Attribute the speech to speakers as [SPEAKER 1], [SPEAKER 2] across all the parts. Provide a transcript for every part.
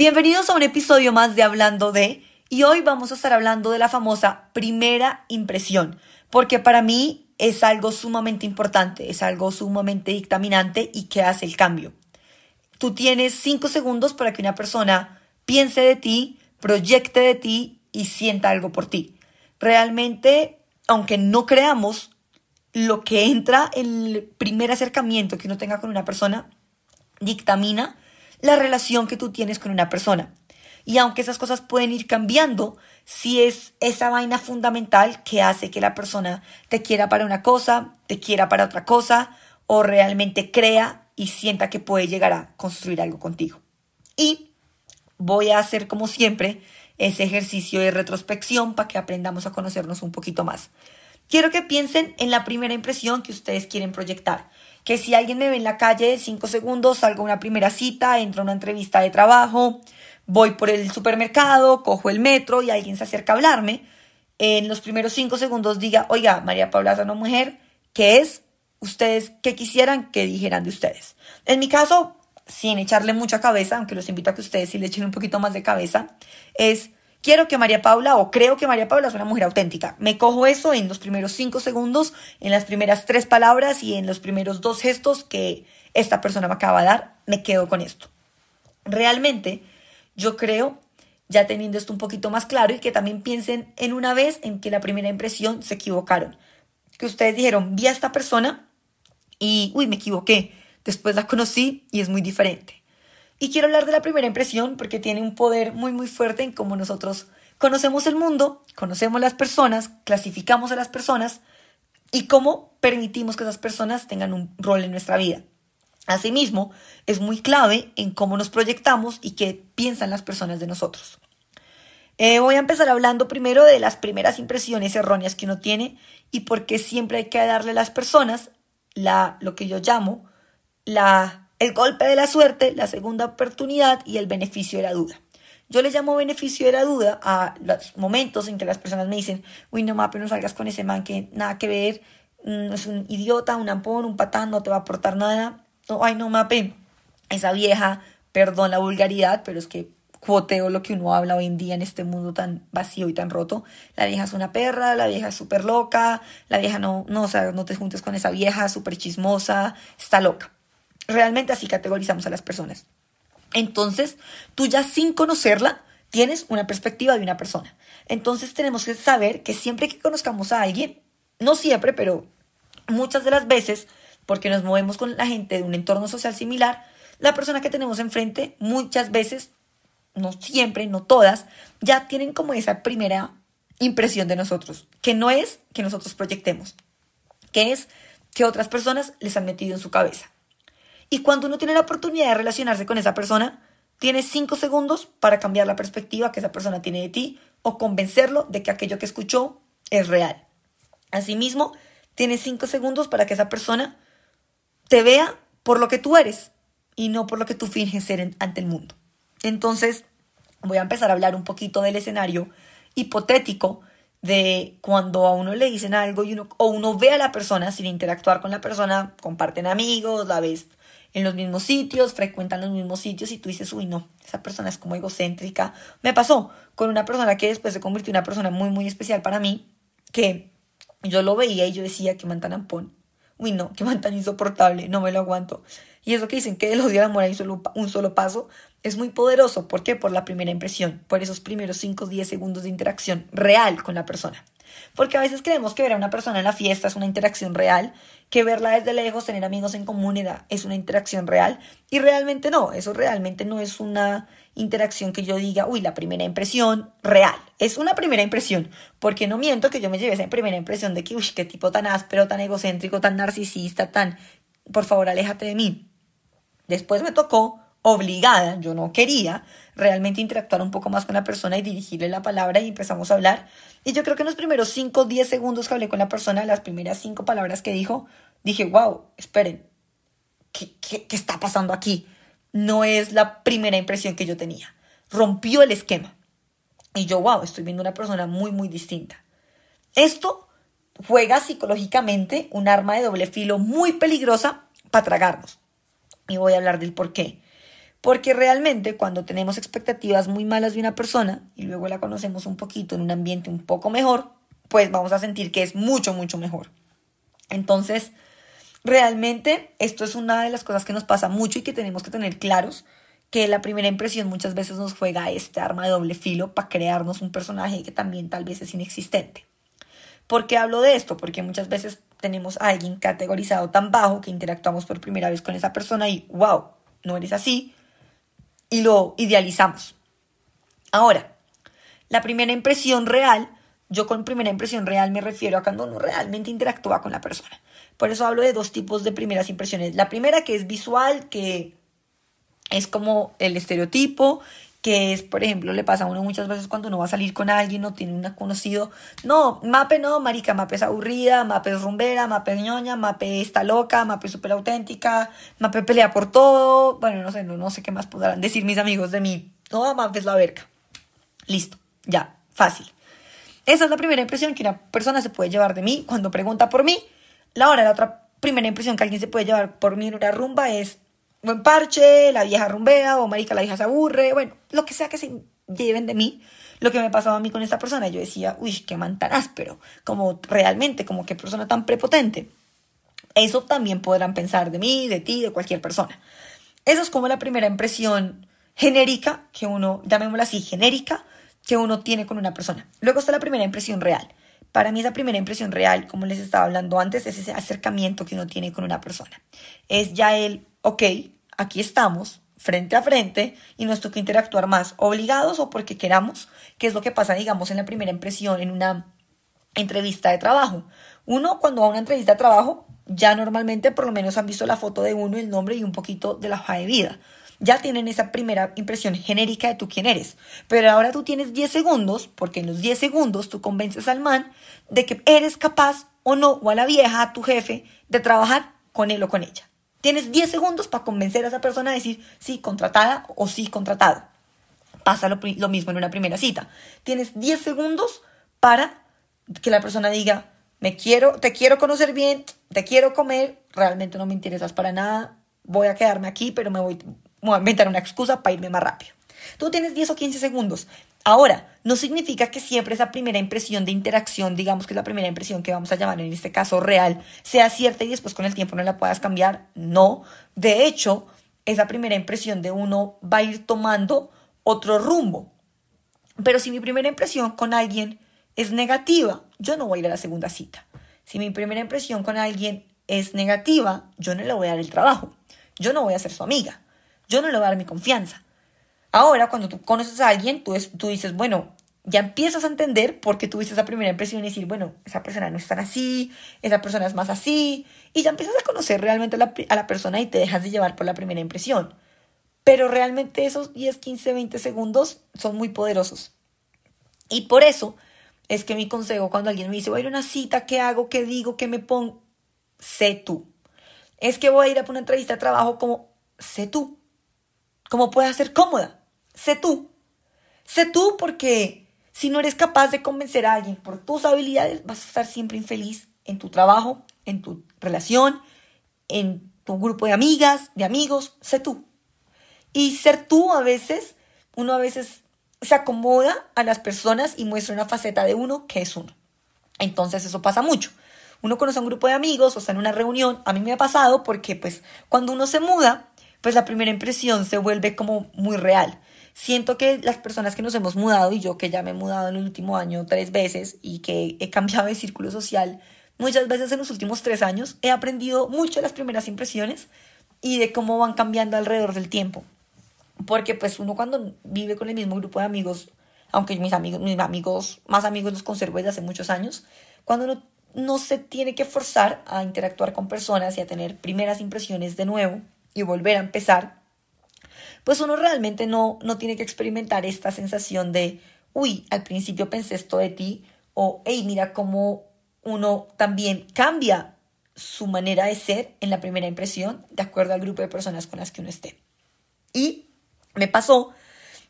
[SPEAKER 1] Bienvenidos a un episodio más de Hablando de, y hoy vamos a estar hablando de la famosa primera impresión, porque para mí es algo sumamente importante, es algo sumamente dictaminante y que hace el cambio. Tú tienes cinco segundos para que una persona piense de ti, proyecte de ti y sienta algo por ti. Realmente, aunque no creamos, lo que entra en el primer acercamiento que uno tenga con una persona dictamina la relación que tú tienes con una persona. Y aunque esas cosas pueden ir cambiando, si es esa vaina fundamental que hace que la persona te quiera para una cosa, te quiera para otra cosa, o realmente crea y sienta que puede llegar a construir algo contigo. Y voy a hacer como siempre ese ejercicio de retrospección para que aprendamos a conocernos un poquito más. Quiero que piensen en la primera impresión que ustedes quieren proyectar que si alguien me ve en la calle cinco segundos, salgo a una primera cita, entro a una entrevista de trabajo, voy por el supermercado, cojo el metro y alguien se acerca a hablarme, en los primeros cinco segundos diga, oiga, María Paula es una mujer, ¿qué es? Ustedes, ¿qué quisieran que dijeran de ustedes? En mi caso, sin echarle mucha cabeza, aunque los invito a que ustedes sí le echen un poquito más de cabeza, es quiero que María Paula o creo que María Paula es una mujer auténtica. Me cojo eso en los primeros cinco segundos, en las primeras tres palabras y en los primeros dos gestos que esta persona me acaba de dar, me quedo con esto. Realmente, yo creo, ya teniendo esto un poquito más claro, y que también piensen en una vez en que la primera impresión se equivocaron. Que ustedes dijeron, vi a esta persona y, uy, me equivoqué. Después la conocí y es muy diferente. Y quiero hablar de la primera impresión porque tiene un poder muy muy fuerte en cómo nosotros conocemos el mundo, conocemos las personas, clasificamos a las personas y cómo permitimos que esas personas tengan un rol en nuestra vida. Asimismo, es muy clave en cómo nos proyectamos y qué piensan las personas de nosotros. Eh, voy a empezar hablando primero de las primeras impresiones erróneas que uno tiene y por qué siempre hay que darle a las personas la, lo que yo llamo la el golpe de la suerte, la segunda oportunidad y el beneficio de la duda. Yo le llamo beneficio de la duda a los momentos en que las personas me dicen, uy, no mape, no salgas con ese man que nada que ver, mm, es un idiota, un ampón, un patán, no te va a aportar nada. No, ay, no mape, esa vieja, perdón la vulgaridad, pero es que cuoteo lo que uno habla hoy en día en este mundo tan vacío y tan roto. La vieja es una perra, la vieja es súper loca, la vieja no, no, o sea, no te juntes con esa vieja súper chismosa, está loca. Realmente así categorizamos a las personas. Entonces, tú ya sin conocerla, tienes una perspectiva de una persona. Entonces tenemos que saber que siempre que conozcamos a alguien, no siempre, pero muchas de las veces, porque nos movemos con la gente de un entorno social similar, la persona que tenemos enfrente muchas veces, no siempre, no todas, ya tienen como esa primera impresión de nosotros, que no es que nosotros proyectemos, que es que otras personas les han metido en su cabeza. Y cuando uno tiene la oportunidad de relacionarse con esa persona, tiene cinco segundos para cambiar la perspectiva que esa persona tiene de ti o convencerlo de que aquello que escuchó es real. Asimismo, tienes cinco segundos para que esa persona te vea por lo que tú eres y no por lo que tú finges ser ante el mundo. Entonces, voy a empezar a hablar un poquito del escenario hipotético de cuando a uno le dicen algo y uno, o uno ve a la persona sin interactuar con la persona, comparten amigos, la ves en los mismos sitios, frecuentan los mismos sitios y tú dices, uy, no, esa persona es como egocéntrica. Me pasó con una persona que después se convirtió en una persona muy, muy especial para mí, que yo lo veía y yo decía, que man tan ampón. Uy, no, que man tan insoportable, no me lo aguanto. Y eso que dicen que el odio al amor hay un solo paso, es muy poderoso. ¿Por qué? Por la primera impresión, por esos primeros 5 o 10 segundos de interacción real con la persona. Porque a veces creemos que ver a una persona en la fiesta es una interacción real, que verla desde lejos, tener amigos en comunidad es una interacción real, y realmente no, eso realmente no es una interacción que yo diga, uy, la primera impresión real. Es una primera impresión, porque no miento que yo me lleve esa primera impresión de que, uy, qué tipo tan áspero, tan egocéntrico, tan narcisista, tan, por favor, aléjate de mí. Después me tocó obligada, yo no quería realmente interactuar un poco más con la persona y dirigirle la palabra y empezamos a hablar. Y yo creo que en los primeros 5 o 10 segundos que hablé con la persona, las primeras 5 palabras que dijo, dije, wow, esperen, ¿qué, qué, está pasando aquí? No es la primera impresión que yo tenía. Rompió el esquema. Y yo, wow, estoy viendo una persona muy, muy distinta. Esto juega psicológicamente un arma de doble filo muy peligrosa para tragarnos. Y voy a hablar del por qué. Porque realmente cuando tenemos expectativas muy malas de una persona y luego la conocemos un poquito en un ambiente un poco mejor, pues vamos a sentir que es mucho, mucho mejor. Entonces, realmente esto es una de las cosas que nos pasa mucho y que tenemos que tener claros, que la primera impresión muchas veces nos juega este arma de doble filo para crearnos un personaje que también tal vez es inexistente. ¿Por qué hablo de esto? Porque muchas veces tenemos a alguien categorizado tan bajo que interactuamos por primera vez con esa persona y, wow, no eres así, y lo idealizamos. Ahora, la primera impresión real, yo con primera impresión real me refiero a cuando uno realmente interactúa con la persona. Por eso hablo de dos tipos de primeras impresiones. La primera que es visual, que es como el estereotipo, que es, por ejemplo, le pasa a uno muchas veces cuando uno va a salir con alguien o tiene un conocido, no, Mape no, marica, Mape es aburrida, Mape es rumbera, Mape es ñoña, Mape está loca, Mape es súper auténtica, Mape pelea por todo, bueno, no sé, no, no sé qué más podrán decir mis amigos de mí, no, Mape es la verga. Listo, ya, fácil. Esa es la primera impresión que una persona se puede llevar de mí cuando pregunta por mí. La hora, la otra primera impresión que alguien se puede llevar por mí en una rumba es buen parche, la vieja rumbea o marica la vieja se aburre, bueno, lo que sea que se lleven de mí, lo que me pasaba a mí con esta persona, yo decía, uy, qué man tan áspero, como realmente, como qué persona tan prepotente. Eso también podrán pensar de mí, de ti, de cualquier persona. Eso es como la primera impresión genérica que uno, llamémosla así, genérica, que uno tiene con una persona. Luego está la primera impresión real. Para mí esa primera impresión real, como les estaba hablando antes, es ese acercamiento que uno tiene con una persona. Es ya el ok, aquí estamos, frente a frente, y nos toca interactuar más, obligados o porque queramos, que es lo que pasa, digamos, en la primera impresión, en una entrevista de trabajo. Uno, cuando va a una entrevista de trabajo, ya normalmente por lo menos han visto la foto de uno, el nombre y un poquito de la hoja de vida. Ya tienen esa primera impresión genérica de tú quién eres. Pero ahora tú tienes 10 segundos, porque en los 10 segundos tú convences al man de que eres capaz o no, o a la vieja, a tu jefe, de trabajar con él o con ella. Tienes 10 segundos para convencer a esa persona a decir sí, contratada o sí, contratado. Pasa lo, mismo en una primera cita. Tienes 10 segundos para que la persona diga, me quiero, te quiero conocer bien, te quiero comer, realmente no me interesas para nada, voy a quedarme aquí, pero me voy, voy a inventar una excusa para irme más rápido. Tú tienes 10 o 15 segundos. Ahora, no significa que siempre esa primera impresión de interacción, digamos que es la primera impresión que vamos a llamar en este caso real, sea cierta y después con el tiempo no la puedas cambiar. No. De hecho, esa primera impresión de uno va a ir tomando otro rumbo. Pero si mi primera impresión con alguien es negativa, yo no voy a ir a la segunda cita. Si mi primera impresión con alguien es negativa, yo no le voy a dar el trabajo. Yo no voy a ser su amiga. Yo no le voy a dar mi confianza. Ahora, cuando tú conoces a alguien, tú, tú dices, bueno, ya empiezas a entender por qué tuviste esa primera impresión y decir, bueno, esa persona no es tan así, esa persona es más así, y ya empiezas a conocer realmente a la, a la persona y te dejas de llevar por la primera impresión. Pero realmente esos 10, 15, 20 segundos son muy poderosos. Y por eso es que mi consejo cuando alguien me dice, voy a ir a una cita, ¿qué hago? ¿Qué digo? ¿Qué me pongo? Sé tú. Es que voy a ir a una entrevista de trabajo como, sé tú. ¿Cómo puedes ser cómoda? Sé tú. Sé tú porque si no eres capaz de convencer a alguien por tus habilidades, vas a estar siempre infeliz en tu trabajo, en tu relación, en tu grupo de amigas, de amigos. Sé tú. Y ser tú a veces, uno a veces se acomoda a las personas y muestra una faceta de uno que es uno. Entonces eso pasa mucho. Uno conoce a un grupo de amigos o está en una reunión. A mí me ha pasado porque pues cuando uno se muda, pues la primera impresión se vuelve como muy real. Siento que las personas que nos hemos mudado, y yo que ya me he mudado en el último año tres veces y que he cambiado de círculo social muchas veces en los últimos tres años, he aprendido mucho de las primeras impresiones y de cómo van cambiando alrededor del tiempo. Porque pues uno cuando vive con el mismo grupo de amigos, aunque mis amigos, mis amigos, más amigos los conservo desde hace muchos años, cuando uno no se tiene que forzar a interactuar con personas y a tener primeras impresiones de nuevo y volver a empezar, pues uno realmente no, no tiene que experimentar esta sensación de, uy, al principio pensé esto de ti, o, hey, mira cómo uno también cambia su manera de ser en la primera impresión de acuerdo al grupo de personas con las que uno esté. Y me pasó,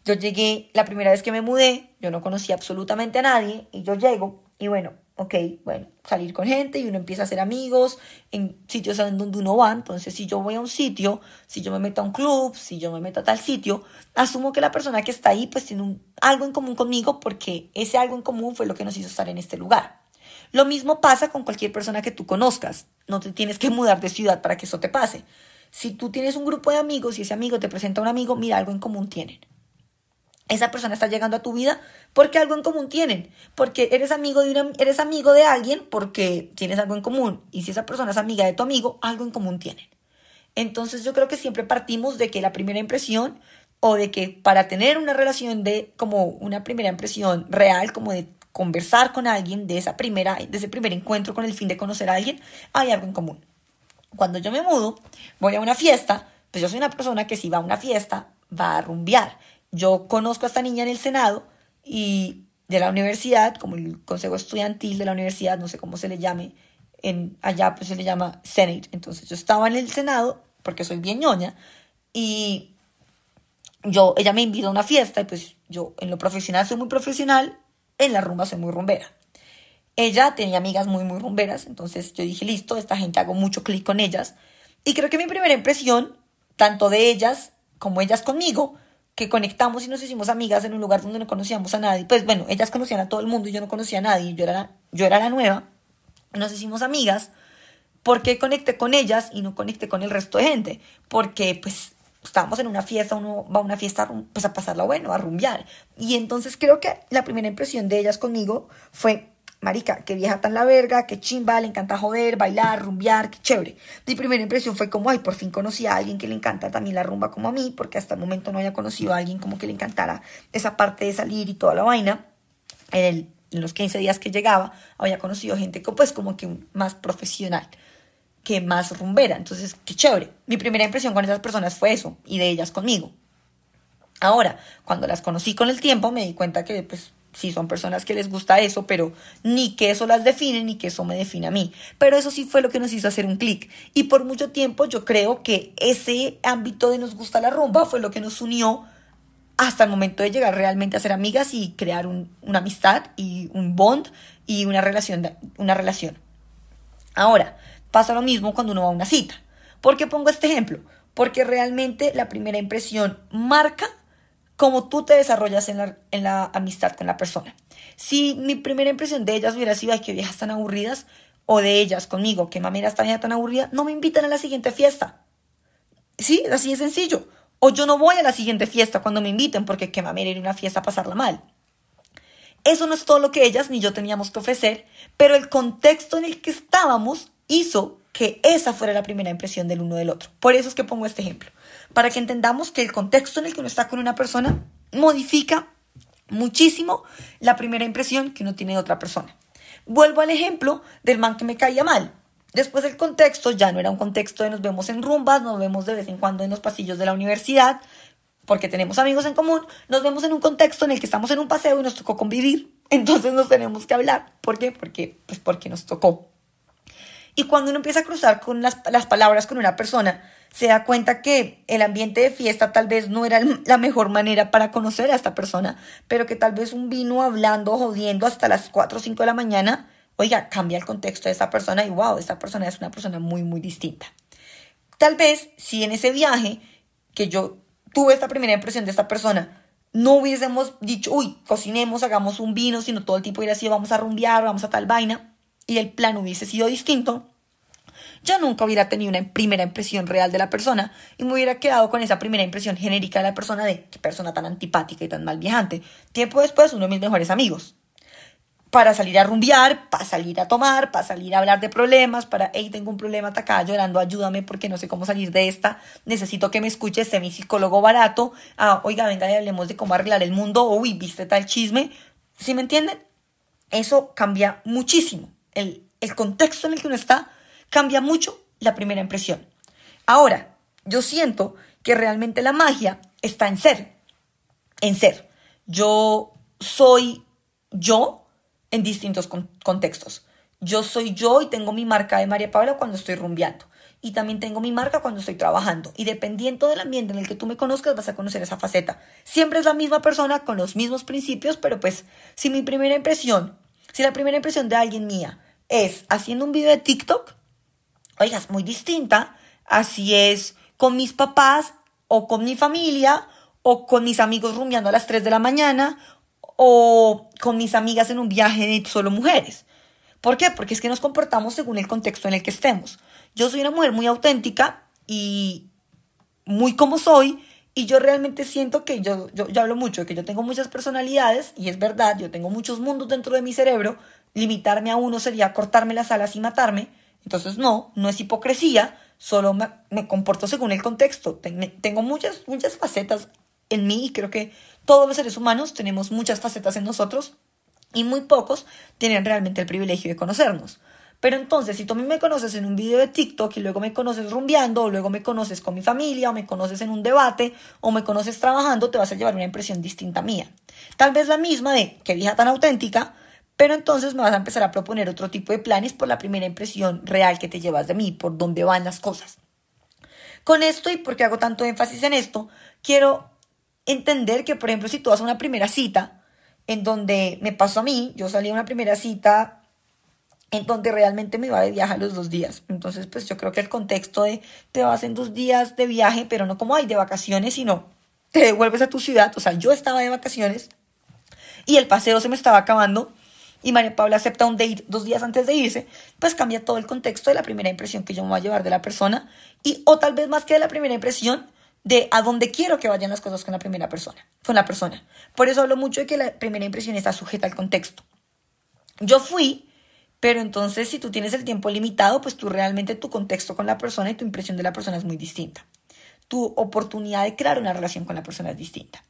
[SPEAKER 1] yo llegué la primera vez que me mudé, yo no conocía absolutamente a nadie y yo llego y bueno, ok, bueno, salir con gente y uno empieza a hacer amigos en sitios donde uno va. Entonces, si yo voy a un sitio, si yo me meto a un club, si yo me meto a tal sitio, asumo que la persona que está ahí pues tiene algo en común conmigo porque ese algo en común fue lo que nos hizo estar en este lugar. Lo mismo pasa con cualquier persona que tú conozcas. No te tienes que mudar de ciudad para que eso te pase. Si tú tienes un grupo de amigos y ese amigo te presenta a un amigo, mira, algo en común tienen esa persona está llegando a tu vida porque algo en común tienen, porque eres amigo de una, eres amigo de alguien porque tienes algo en común y si esa persona es amiga de tu amigo, algo en común tienen. Entonces yo creo que siempre partimos de que la primera impresión o de que para tener una relación de como una primera impresión real, como de conversar con alguien, de esa primera de ese primer encuentro con el fin de conocer a alguien, hay algo en común. Cuando yo me mudo, voy a una fiesta, pues yo soy una persona que si va a una fiesta va a rumbear yo conozco a esta niña en el Senado y de la universidad, como el consejo estudiantil de la universidad, no sé cómo se le llame, en, allá pues se le llama Senate. Entonces yo estaba en el Senado, porque soy bien ñoña, y yo, ella me invitó a una fiesta, y pues yo en lo profesional soy muy profesional, en la rumba soy muy rumbera. Ella tenía amigas muy, muy rumberas, entonces yo dije, listo, esta gente hago mucho clic con ellas. Y creo que mi primera impresión, tanto de ellas como ellas conmigo, que conectamos y nos hicimos amigas en un lugar donde no conocíamos a nadie. Pues bueno, ellas conocían a todo el mundo y yo no conocía a nadie, yo era la, yo era la nueva. Nos hicimos amigas porque conecté con ellas y no conecté con el resto de gente. Porque pues estábamos en una fiesta, uno va a una fiesta pues a pasarla bueno, a rumbear. Y entonces creo que la primera impresión de ellas conmigo fue marica, qué vieja tan la verga, qué chimba, le encanta joder, bailar, rumbear, qué chévere. Mi primera impresión fue como, ay, por fin conocí a alguien que le encanta también la rumba como a mí, porque hasta el momento no había conocido a alguien como que le encantara esa parte de salir y toda la vaina. En, los 15 días que llegaba, había conocido gente pues como que más profesional, que más rumbera. Entonces, qué chévere. Mi primera impresión con esas personas fue eso, y de ellas conmigo. Ahora, cuando las conocí con el tiempo, me di cuenta que pues sí son personas que les gusta eso, pero ni que eso las define ni que eso me define a mí. Pero eso sí fue lo que nos hizo hacer un clic. Y por mucho tiempo yo creo que ese ámbito de nos gusta la rumba fue lo que nos unió hasta el momento de llegar realmente a ser amigas y crear una amistad y un bond y una relación, una relación. Ahora, pasa lo mismo cuando uno va a una cita. ¿Por qué pongo este ejemplo? Porque realmente la primera impresión marca cómo tú te desarrollas en la, en la amistad con la persona. Si mi primera impresión de ellas hubiera sido, ay, que viejas tan aburridas, o de ellas conmigo, que mamera está tan aburrida, no me invitan a la siguiente fiesta. Sí, así de sencillo. O yo no voy a la siguiente fiesta cuando me inviten porque que mamera ir a una fiesta a pasarla mal. Eso no es todo lo que ellas ni yo teníamos que ofrecer, pero el contexto en el que estábamos hizo que esa fuera la primera impresión del uno del otro. Por eso es que pongo este ejemplo para que entendamos que el contexto en el que uno está con una persona modifica muchísimo la primera impresión que uno tiene de otra persona. Vuelvo al ejemplo del man que me caía mal. Después el contexto ya no era un contexto de nos vemos en rumbas, nos vemos de vez en cuando en los pasillos de la universidad, porque tenemos amigos en común, nos vemos en un contexto en el que estamos en un paseo y nos tocó convivir, entonces nos tenemos que hablar. ¿Por qué? Porque, pues porque nos tocó. Y cuando uno empieza a cruzar con las, las palabras con una persona, se da cuenta que el ambiente de fiesta tal vez no era la mejor manera para conocer a esta persona, pero que tal vez un vino hablando, jodiendo hasta las 4 o 5 de la mañana, oiga, cambia el contexto de esa persona y wow, esta persona es una persona muy, muy distinta. Tal vez si en ese viaje que yo tuve esta primera impresión de esta persona, no hubiésemos dicho, uy, cocinemos, hagamos un vino, sino todo el tiempo hubiera sido, vamos a rumbear, vamos a tal vaina, y el plan hubiese sido distinto, yo nunca hubiera tenido una primera impresión real de la persona y me hubiera quedado con esa primera impresión genérica de la persona de qué persona tan antipática y tan mal viajante. Tiempo después, uno de mis mejores amigos. Para salir a rumbear, para salir a tomar, para salir a hablar de problemas, para, hey, tengo un problema, acá llorando, ayúdame porque no sé cómo salir de esta, necesito que me escuches, sé mi psicólogo barato, ah, oiga, venga y hablemos de cómo arreglar el mundo, uy, viste tal chisme, ¿sí me entienden? Eso cambia muchísimo. El, contexto en el que uno está cambia mucho la primera impresión. Ahora, yo siento que realmente la magia está en ser, en ser. Yo soy yo en distintos contextos. Yo soy yo y tengo mi marca de María Paula cuando estoy rumbeando. Y también tengo mi marca cuando estoy trabajando. Y dependiendo del ambiente en el que tú me conozcas, vas a conocer esa faceta. Siempre es la misma persona con los mismos principios, pero pues si mi primera impresión Si la primera impresión de alguien mía es haciendo un video de TikTok, oiga, es muy distinta. Así es con mis papás o con mi familia o con mis amigos rumiando a las 3 de la mañana o con mis amigas en un viaje de solo mujeres. ¿Por qué? Porque es que nos comportamos según el contexto en el que estemos. Yo soy una mujer muy auténtica y muy como soy y yo realmente siento que yo, yo, yo hablo mucho, que yo tengo muchas personalidades y es verdad, yo tengo muchos mundos dentro de mi cerebro, limitarme a uno sería cortarme las alas y matarme, entonces no, no es hipocresía, solo me, me comporto según el contexto, tengo muchas, muchas facetas en mí y creo que todos los seres humanos tenemos muchas facetas en nosotros y muy pocos tienen realmente el privilegio de conocernos. Pero entonces, si tú a mí me conoces en un video de TikTok y luego me conoces rumbeando, o luego me conoces con mi familia, o me conoces en un debate, o me conoces trabajando, te vas a llevar una impresión distinta mía. Tal vez la misma de qué vieja tan auténtica, pero entonces me vas a empezar a proponer otro tipo de planes por la primera impresión real que te llevas de mí, por dónde van las cosas. Con esto, y porque hago tanto énfasis en esto, quiero entender que, por ejemplo, si tú vas a una primera cita, en donde me pasó a mí, yo salí a una primera cita en donde realmente me iba de viaje a los dos días. Entonces, pues yo creo que el contexto de te vas en dos días de viaje, pero no como hay de vacaciones, sino te devuelves a tu ciudad. O sea, yo estaba de vacaciones y el paseo se me estaba acabando y María Paula acepta un date dos días antes de irse, pues cambia todo el contexto de la primera impresión que yo me voy a llevar de la persona y o tal vez más que de la primera impresión de a dónde quiero que vayan las cosas con la primera persona, con la persona. Por eso hablo mucho de que la primera impresión está sujeta al contexto. Yo fui pero entonces, si tú tienes el tiempo limitado, pues tú realmente tu contexto con la persona y tu impresión de la persona es muy distinta. Tu oportunidad de crear una relación con la persona es distinta.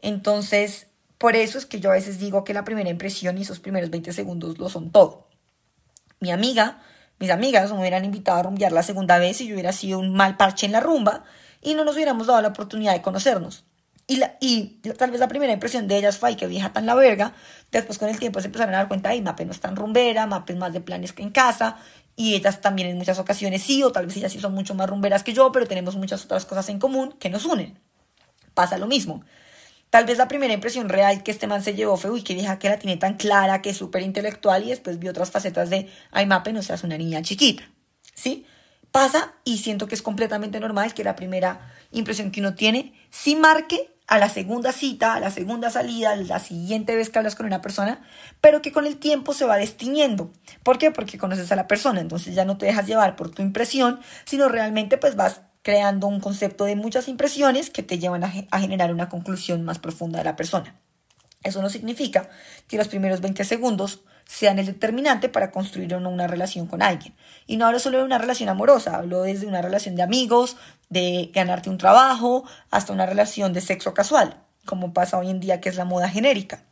[SPEAKER 1] Entonces, por eso es que yo a veces digo que la primera impresión y esos primeros 20 segundos lo son todo. Mi amiga, mis amigas me hubieran invitado a rumbear la segunda vez y yo hubiera sido un mal parche en la rumba y no nos hubiéramos dado la oportunidad de conocernos. Y, la, y tal vez la primera impresión de ellas fue, ay, que vieja tan la verga. Después con el tiempo se empezaron a dar cuenta, ay, Mape no es tan rumbera, Mape es más de planes que en casa. Y ellas también en muchas ocasiones sí, o tal vez ellas sí son mucho más rumberas que yo, pero tenemos muchas otras cosas en común que nos unen. Pasa lo mismo. Tal vez la primera impresión real que este man se llevó fue, uy, qué vieja que la tiene tan clara, que es súper intelectual, y después vi otras facetas de, ay, Mape, no seas una niña chiquita. ¿Sí? Pasa y siento que es completamente normal que la primera impresión que uno tiene sí marque a la segunda cita, a la segunda salida, a la siguiente vez que hablas con una persona, pero que con el tiempo se va destiñendo. ¿Por qué? Porque conoces a la persona, entonces ya no te dejas llevar por tu impresión, sino realmente pues vas creando un concepto de muchas impresiones que te llevan a, a generar una conclusión más profunda de la persona. Eso no significa que los primeros 20 segundos sean el determinante para construir o no una relación con alguien. Y no hablo solo de una relación amorosa, hablo desde una relación de amigos, de ganarte un trabajo, hasta una relación de sexo casual, como pasa hoy en día que es la moda genérica.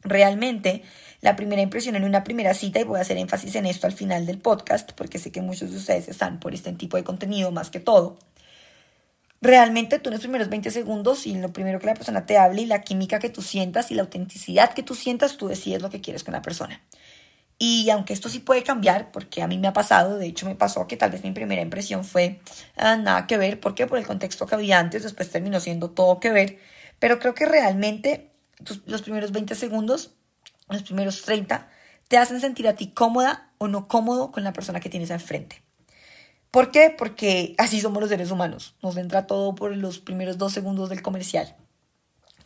[SPEAKER 1] Realmente, la primera impresión en una primera cita, y voy a hacer énfasis en esto al final del podcast, porque sé que muchos de ustedes están por este tipo de contenido más que todo, realmente tú en los primeros 20 segundos y lo primero que la persona te hable y la química que tú sientas y la autenticidad que tú sientas, tú decides lo que quieres con la persona. Y aunque esto sí puede cambiar, porque a mí me ha pasado, de hecho me pasó que tal vez mi primera impresión fue ah, nada que ver, porque por el contexto que había antes, después terminó siendo todo que ver, pero creo que realmente los primeros 20 segundos, los primeros 30, te hacen sentir a ti cómoda o no cómodo con la persona que tienes enfrente. ¿Por qué? Porque así somos los seres humanos. Nos entra todo por los primeros dos segundos del comercial.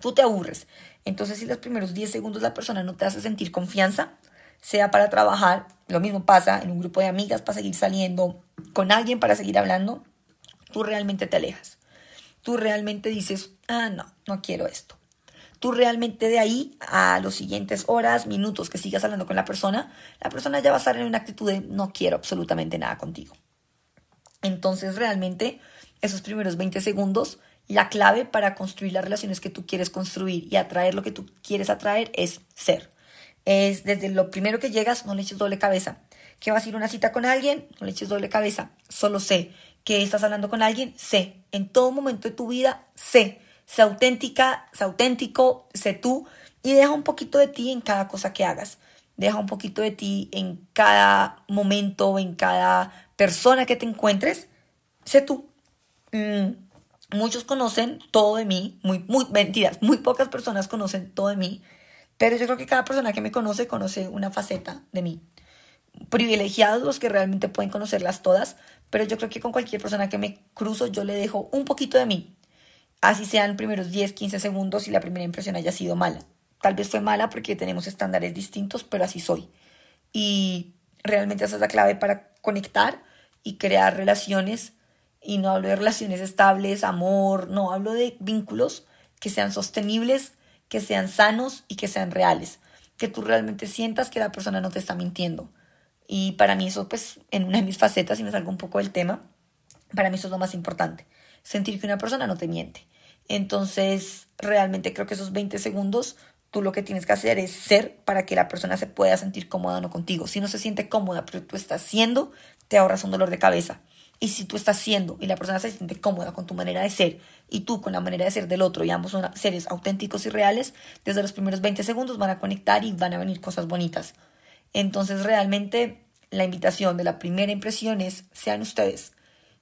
[SPEAKER 1] Tú te aburres. Entonces, si los primeros 10 segundos la persona no te hace sentir confianza, sea para trabajar, lo mismo pasa en un grupo de amigas para seguir saliendo con alguien, para seguir hablando, tú realmente te alejas. Tú realmente dices, ah, no, no quiero esto. Tú realmente de ahí a los siguientes horas, minutos que sigas hablando con la persona, la persona ya va a estar en una actitud de no quiero absolutamente nada contigo. Entonces realmente esos primeros 20 segundos, la clave para construir las relaciones que tú quieres construir y atraer lo que tú quieres atraer es ser. Es desde lo primero que llegas, no le eches doble cabeza. Que vas a ir a una cita con alguien, no le eches doble cabeza. Solo sé que estás hablando con alguien, sé. En todo momento de tu vida, sé. Sé auténtica, sé auténtico, sé tú y deja un poquito de ti en cada cosa que hagas. Deja un poquito de ti en cada momento, en cada persona que te encuentres, sé tú. Mm, muchos conocen todo de mí, muy, muy, mentiras, muy pocas personas conocen todo de mí, Pero yo creo que cada persona que me conoce conoce una faceta de mí. Privilegiados los que realmente pueden conocerlas todas, pero yo creo que con cualquier persona que me cruzo yo le dejo un poquito de mí. Así sean primeros 10, 15 segundos y la primera impresión haya sido mala. Tal vez fue mala porque tenemos estándares distintos, pero así soy. Y realmente esa es la clave para conectar y crear relaciones. Y no hablo de relaciones estables, amor, no, hablo de vínculos que sean sostenibles, que sean sanos y que sean reales. Que tú realmente sientas que la persona no te está mintiendo. Y para mí eso, pues, en una de mis facetas, y me salgo un poco del tema, para mí eso es lo más importante. Sentir que una persona no te miente. Entonces, realmente creo que esos 20 segundos tú lo que tienes que hacer es ser para que la persona se pueda sentir cómoda o no contigo. Si no se siente cómoda, pero tú estás siendo, te ahorras un dolor de cabeza. Y si tú estás siendo y la persona se siente cómoda con tu manera de ser y tú con la manera de ser del otro y ambos son seres auténticos y reales, desde los primeros 20 segundos van a conectar y van a venir cosas bonitas. Entonces realmente la invitación de la primera impresión es sean ustedes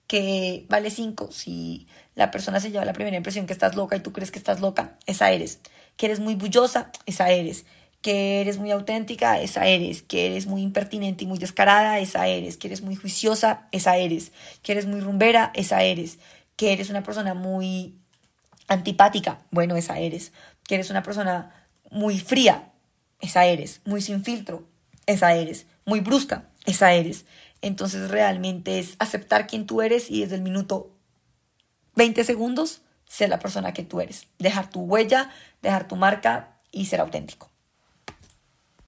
[SPEAKER 1] que vale 5 si la persona se lleva la primera impresión que estás loca y tú crees que estás loca, esa eres que eres muy bullosa, esa eres, que eres muy auténtica, esa eres, que eres muy impertinente y muy descarada, esa eres, que eres muy juiciosa, esa eres, que eres muy rumbera, esa eres, que eres una persona muy antipática, bueno, esa eres, que eres una persona muy fría, esa eres, muy sin filtro, esa eres, muy brusca, esa eres. Entonces realmente es aceptar quién tú eres y desde el minuto 20 segundos ser la persona que tú eres, dejar tu huella, dejar tu marca y ser auténtico.